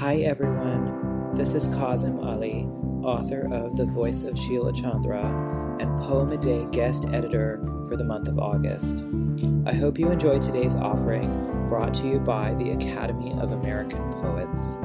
Hi everyone, this is Kazim Ali, author of The Voice of Sheila Chandra and Poem a Day guest editor for the month of August. I hope you enjoy today's offering brought to you by the Academy of American Poets.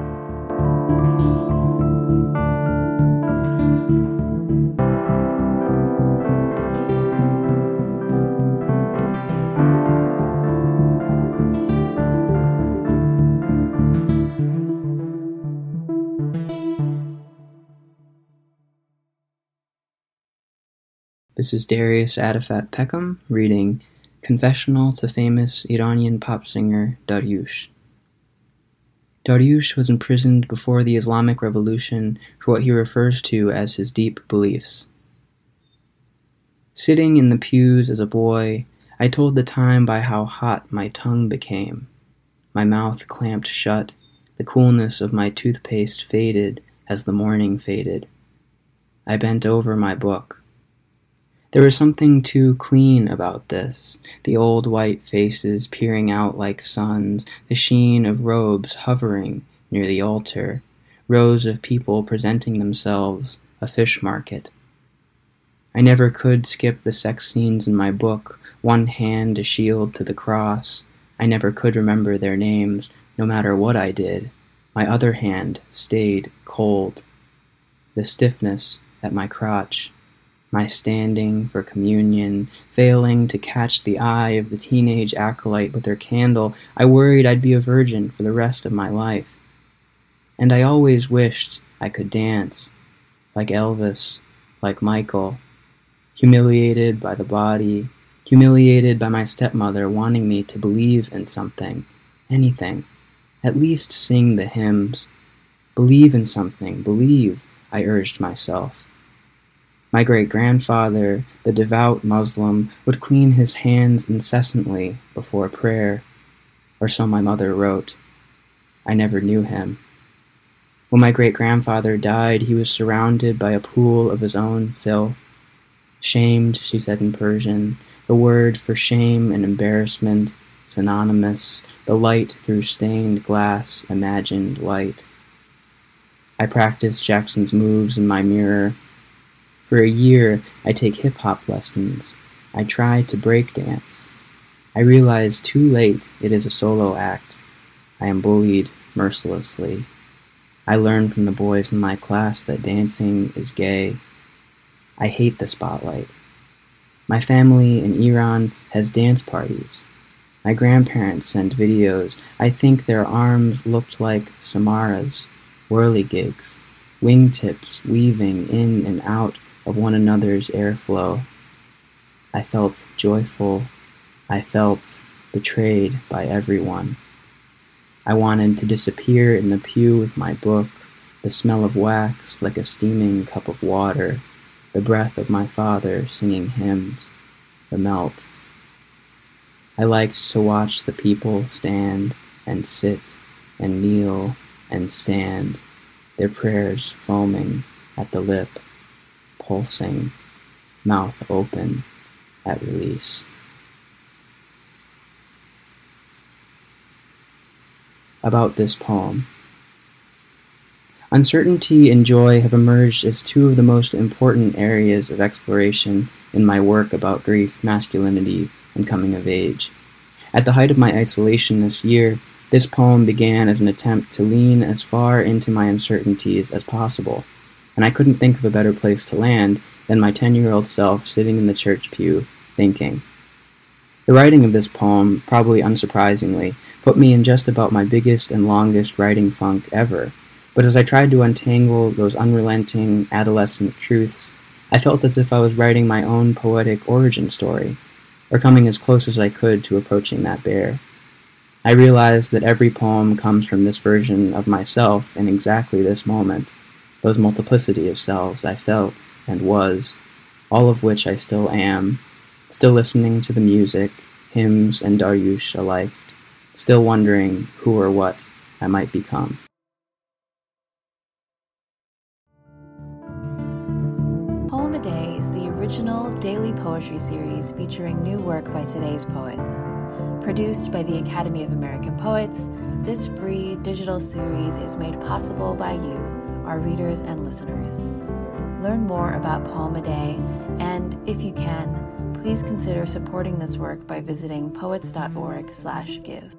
This is Darius Atefat-Peckham reading Confessional to Famous Iranian Pop Singer Daryush. Daryush was imprisoned before the Islamic Revolution for what he refers to as his deep beliefs. Sitting in the pews as a boy, I told the time by how hot my tongue became. My mouth clamped shut, the coolness of my toothpaste faded as the morning faded. I bent over my book. There was something too clean about this, the old white faces peering out like suns, the sheen of robes hovering near the altar, rows of people presenting themselves, a fish market. I never could skip the sex scenes in my book, one hand a shield to the cross. I never could remember their names, no matter what I did. My other hand stayed cold. The stiffness at my crotch my standing for communion, failing to catch the eye of the teenage acolyte with her candle, I worried I'd be a virgin for the rest of my life. And I always wished I could dance, like Elvis, like Michael, humiliated by the body, humiliated by my stepmother wanting me to believe in something, anything, at least sing the hymns. Believe in something, believe, I urged myself. My great grandfather, the devout Muslim, would clean his hands incessantly before prayer, or so my mother wrote. I never knew him. When my great grandfather died, he was surrounded by a pool of his own filth. Shamed, she said in Persian, the word for shame and embarrassment, synonymous, the light through stained glass, imagined light. I practiced Jackson's moves in my mirror for a year, I take hip hop lessons. I try to break dance. I realize too late it is a solo act. I am bullied mercilessly. I learn from the boys in my class that dancing is gay. I hate the spotlight. My family in Iran has dance parties. My grandparents sent videos. I think their arms looked like Samaras, whirligigs, wingtips weaving in and out of one another's airflow. I felt joyful. I felt betrayed by everyone. I wanted to disappear in the pew with my book, the smell of wax like a steaming cup of water, the breath of my father singing hymns, the melt. I liked to watch the people stand and sit and kneel and stand, their prayers foaming at the lip pulsing, mouth open at release. About this poem. Uncertainty and joy have emerged as two of the most important areas of exploration in my work about grief, masculinity, and coming of age. At the height of my isolation this year, this poem began as an attempt to lean as far into my uncertainties as possible and I couldn't think of a better place to land than my 10 year old self sitting in the church pew, thinking. The writing of this poem, probably unsurprisingly, put me in just about my biggest and longest writing funk ever, but as I tried to untangle those unrelenting adolescent truths, I felt as if I was writing my own poetic origin story, or coming as close as I could to approaching that bear. I realized that every poem comes from this version of myself in exactly this moment those multiplicity of selves I felt and was, all of which I still am, still listening to the music, hymns, and Daryush alike, still wondering who or what I might become. Poem a Day is the original original daily poetry series featuring new work by today's poets. Produced by the Academy of American Poets, this free digital series is made possible by you, our readers and listeners. Learn more about Poem a Day, and if you can, please consider supporting this work by visiting poets.org/give.